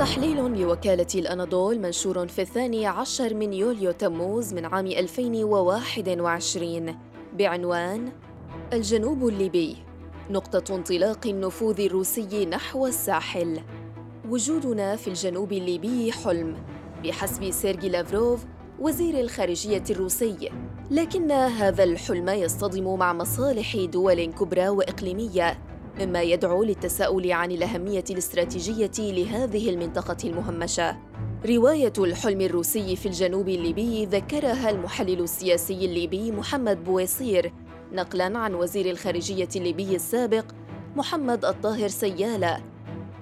تحليل لوكالة الأناضول منشور في الثاني عشر من يوليو تموز من عام 2021 بعنوان الجنوب الليبي نقطة انطلاق النفوذ الروسي نحو الساحل. وجودنا في الجنوب الليبي حلم بحسب سيرجي لافروف وزير الخارجية الروسي. لكن هذا الحلم يصطدم مع مصالح دول كبرى وإقليمية. مما يدعو للتساؤل عن الأهمية الاستراتيجية لهذه المنطقة المهمشة. رواية الحلم الروسي في الجنوب الليبي ذكرها المحلل السياسي الليبي محمد بويصير نقلاً عن وزير الخارجية الليبي السابق محمد الطاهر سيالة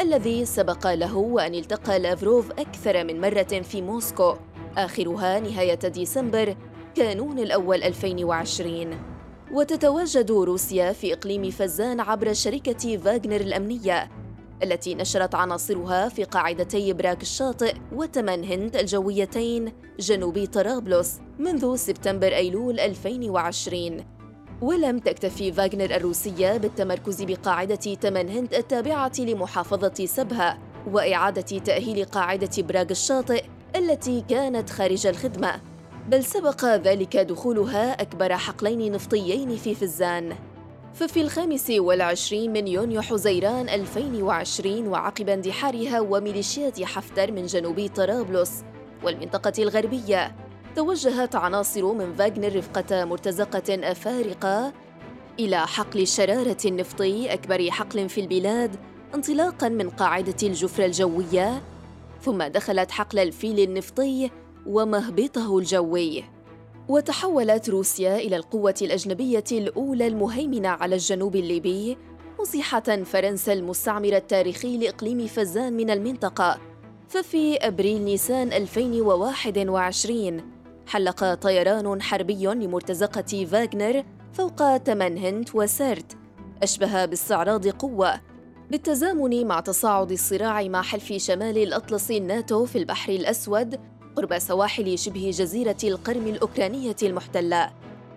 الذي سبق له أن التقى لافروف أكثر من مرة في موسكو آخرها نهاية ديسمبر كانون الأول 2020 وتتواجد روسيا في إقليم فزان عبر شركة فاغنر الأمنية التي نشرت عناصرها في قاعدتي براك الشاطئ وتمن هند الجويتين جنوب طرابلس منذ سبتمبر أيلول 2020 ولم تكتفي فاغنر الروسية بالتمركز بقاعدة تمن هند التابعة لمحافظة سبها وإعادة تأهيل قاعدة براغ الشاطئ التي كانت خارج الخدمة. بل سبق ذلك دخولها أكبر حقلين نفطيين في فزان. ففي الخامس والعشرين من يونيو حزيران 2020 وعقب اندحارها وميليشيات حفتر من جنوب طرابلس والمنطقة الغربية توجهت عناصر من فاغنر رفقة مرتزقة أفارقة إلى حقل الشرارة النفطي أكبر حقل في البلاد انطلاقا من قاعدة الجفر الجوية. ثم دخلت حقل الفيل النفطي ومهبطه الجوي. وتحولت روسيا إلى القوة الأجنبية الأولى المهيمنة على الجنوب الليبي مزيحة فرنسا المستعمر التاريخي لإقليم فزان من المنطقة. ففي أبريل نيسان 2021 حلق طيران حربي لمرتزقة فاغنر فوق تمن هند وسرت. أشبه باستعراض قوة. بالتزامن مع تصاعد الصراع مع حلف شمال الأطلسي الناتو في البحر الأسود قرب سواحل شبه جزيرة القرم الأوكرانية المحتلة.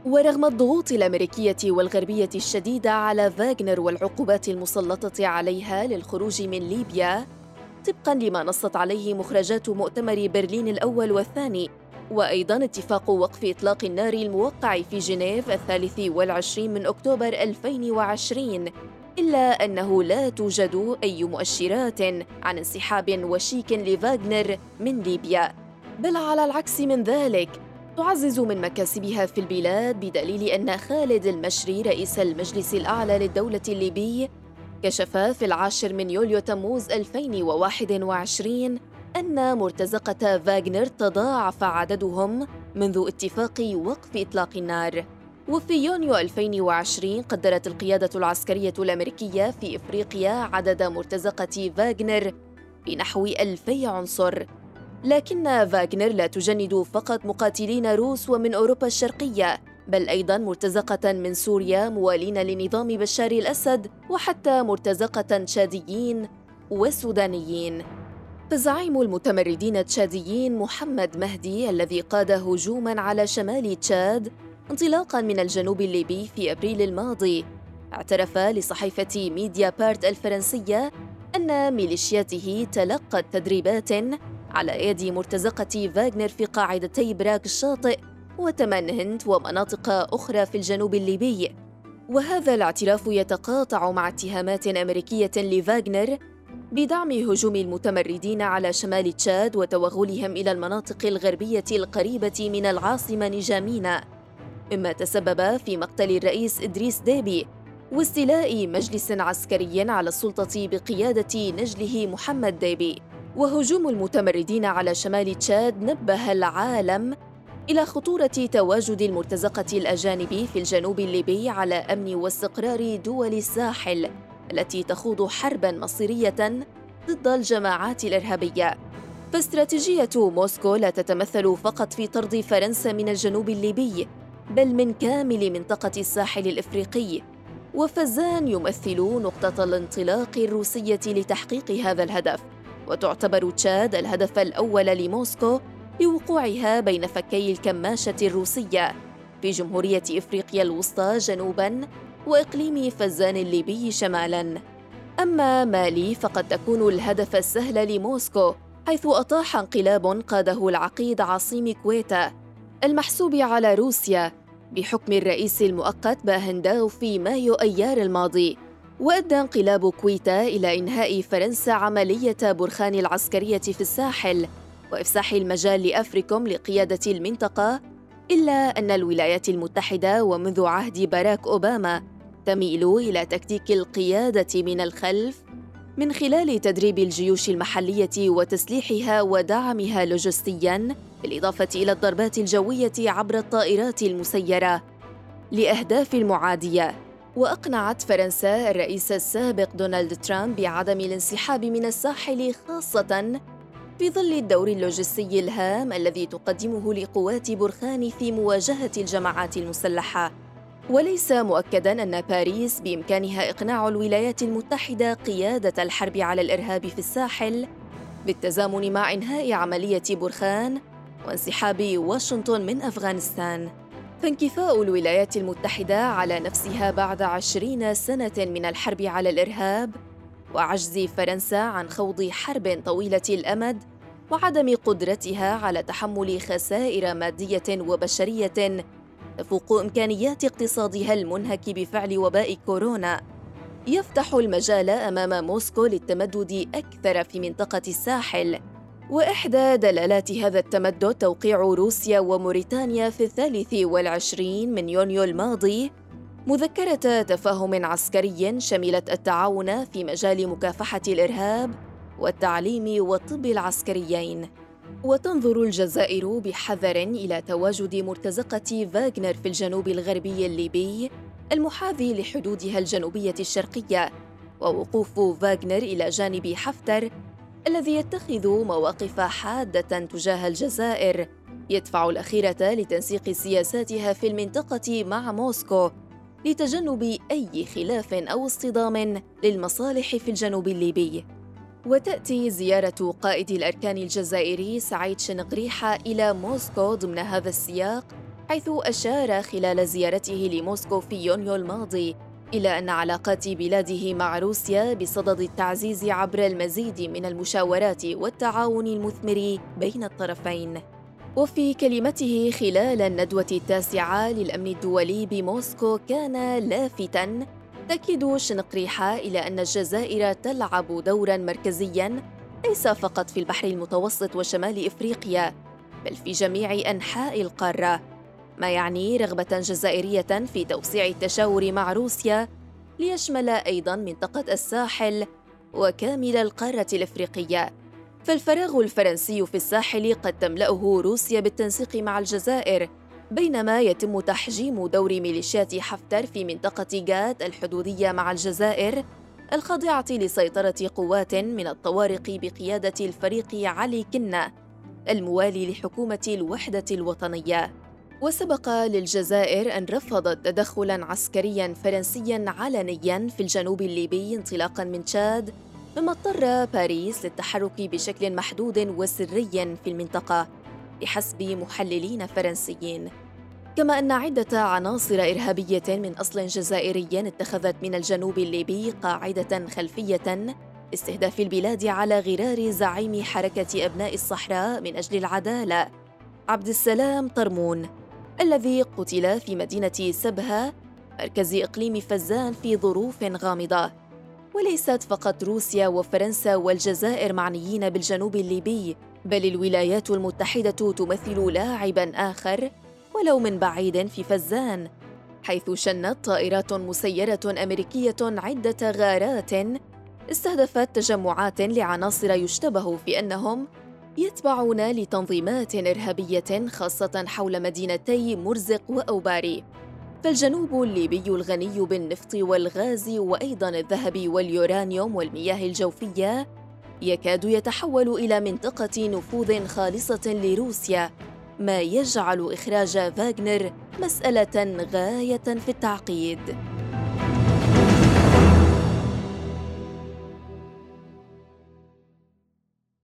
ورغم الضغوط الأمريكية والغربية الشديدة على فاغنر والعقوبات المسلطة عليها للخروج من ليبيا طبقا لما نصت عليه مخرجات مؤتمر برلين الأول والثاني وأيضا اتفاق وقف إطلاق النار الموقع في جنيف الثالث والعشرين من أكتوبر 2020 إلا أنه لا توجد أي مؤشرات عن انسحاب وشيك لفاغنر من ليبيا. بل على العكس من ذلك. تعزز من مكاسبها في البلاد بدليل أن خالد المشري رئيس المجلس الأعلى للدولة الليبي كشف في العاشر من يوليو تموز 2021 أن مرتزقة فاغنر تضاعف عددهم منذ اتفاق وقف إطلاق النار. وفي يونيو 2020 قدرت القيادة العسكرية الأمريكية في إفريقيا عدد مرتزقة فاغنر بنحو ألفي عنصر. لكن فاغنر لا تجند فقط مقاتلين روس ومن أوروبا الشرقية بل أيضا مرتزقة من سوريا موالين لنظام بشار الأسد وحتى مرتزقة تشاديين وسودانيين. فزعيم المتمردين التشاديين محمد مهدي الذي قاد هجوما على شمال تشاد انطلاقا من الجنوب الليبي في أبريل الماضي. اعترف لصحيفة ميديا بارت الفرنسية أن ميليشياته تلقت تدريبات على يد مرتزقة فاغنر في قاعدتي براك الشاطئ وتمنهنت ومناطق أخرى في الجنوب الليبي. وهذا الاعتراف يتقاطع مع اتهامات أمريكية لفاغنر بدعم هجوم المتمردين على شمال تشاد وتوغلهم إلى المناطق الغربية القريبة من العاصمة نجامينا مما تسبب في مقتل الرئيس إدريس ديبي واستيلاء مجلس عسكري على السلطة بقيادة نجله محمد ديبي. وهجوم المتمردين على شمال تشاد نبه العالم إلى خطورة تواجد المرتزقة الأجانب في الجنوب الليبي على أمن واستقرار دول الساحل التي تخوض حربا مصيرية ضد الجماعات الإرهابية. فاستراتيجية موسكو لا تتمثل فقط في طرد فرنسا من الجنوب الليبي بل من كامل منطقة الساحل الإفريقي. وفزان يمثل نقطة الانطلاق الروسية لتحقيق هذا الهدف. وتعتبر تشاد الهدف الأول لموسكو لوقوعها بين فكي الكماشة الروسية في جمهورية إفريقيا الوسطى جنوباً وإقليم فزان الليبي شمالاً. أما مالي فقد تكون الهدف السهل لموسكو حيث أطاح انقلاب قاده العقيد عاصيم كويتا المحسوب على روسيا بحكم الرئيس المؤقت باه نداو في مايو أيار الماضي. وأدى انقلاب كويتا إلى إنهاء فرنسا عملية برخان العسكرية في الساحل وإفساح المجال لأفريكوم لقيادة المنطقة إلا أن الولايات المتحدة ومنذ عهد باراك أوباما تميل إلى تكتيك القيادة من الخلف من خلال تدريب الجيوش المحلية وتسليحها ودعمها لوجستياً بالإضافة إلى الضربات الجوية عبر الطائرات المسيرة لأهداف معادية وأقنعت فرنسا الرئيس السابق دونالد ترامب بعدم الانسحاب من الساحل خاصة في ظل الدور اللوجستي الهام الذي تقدمه لقوات برخان في مواجهة الجماعات المسلحة. وليس مؤكدا أن باريس بإمكانها إقناع الولايات المتحدة قيادة الحرب على الإرهاب في الساحل بالتزامن مع إنهاء عملية برخان وانسحاب واشنطن من أفغانستان. فانكفاء الولايات المتحدة على نفسها بعد عشرين سنة من الحرب على الإرهاب وعجز فرنسا عن خوض حرب طويلة الأمد وعدم قدرتها على تحمل خسائر مادية وبشرية تفوق إمكانيات اقتصادها المنهك بفعل وباء كورونا. يفتح المجال أمام موسكو للتمدد أكثر في منطقة الساحل. وإحدى دلالات هذا التمدد توقيع روسيا وموريتانيا في الثالث والعشرين من يونيو الماضي مذكرة تفاهم عسكري شملت التعاون في مجال مكافحة الإرهاب والتعليم والطب العسكريين. وتنظر الجزائر بحذر إلى تواجد مرتزقة فاغنر في الجنوب الغربي الليبي المحاذي لحدودها الجنوبية الشرقية ووقوف فاغنر إلى جانب حفتر الذي يتخذ مواقف حادة تجاه الجزائر. يدفع الأخيرة لتنسيق سياساتها في المنطقة مع موسكو لتجنب أي خلاف أو اصطدام للمصالح في الجنوب الليبي. وتأتي زيارة قائد الأركان الجزائري سعيد شنقريحة إلى موسكو ضمن هذا السياق حيث أشار خلال زيارته لموسكو في يونيو الماضي إلى أن علاقات بلاده مع روسيا بصدد التعزيز عبر المزيد من المشاورات والتعاون المثمر بين الطرفين. وفي كلمته خلال الندوة التاسعة للأمن الدولي بموسكو كان لافتاً تأكيد شنقريحة إلى أن الجزائر تلعب دورا مركزيا ليس فقط في البحر المتوسط وشمال إفريقيا بل في جميع أنحاء القارة. ما يعني رغبة جزائرية في توسيع التشاور مع روسيا ليشمل أيضا منطقة الساحل وكامل القارة الإفريقية. فالفراغ الفرنسي في الساحل قد تملأه روسيا بالتنسيق مع الجزائر بينما يتم تحجيم دور ميليشيات حفتر في منطقة جات الحدودية مع الجزائر الخاضعة لسيطرة قوات من الطوارق بقيادة الفريق علي كنا الموالي لحكومة الوحدة الوطنية. وسبق للجزائر أن رفضت تدخلاً عسكرياً فرنسياً علنياً في الجنوب الليبي انطلاقاً من تشاد مما اضطر باريس للتحرك بشكل محدود وسري في المنطقة بحسب محللين فرنسيين. كما أن عدة عناصر إرهابية من أصل جزائري اتخذت من الجنوب الليبي قاعدة خلفية استهداف البلاد على غرار زعيم حركة أبناء الصحراء من أجل العدالة. عبد السلام طرمون. الذي قتل في مدينة سبها مركز إقليم فزان في ظروف غامضة. وليست فقط روسيا وفرنسا والجزائر معنيين بالجنوب الليبي بل الولايات المتحدة تمثل لاعبا آخر ولو من بعيد في فزان حيث شنت طائرات مسيرة أمريكية عدة غارات استهدفت تجمعات لعناصر يشتبه في أنهم يتبعون لتنظيمات إرهابية خاصة حول مدينتي مرزق وأوباري. فالجنوب الليبي الغني بالنفط والغاز وأيضا الذهب واليورانيوم والمياه الجوفية يكاد يتحول إلى منطقة نفوذ خالصة لروسيا ما يجعل إخراج فاغنر مسألة غاية في التعقيد.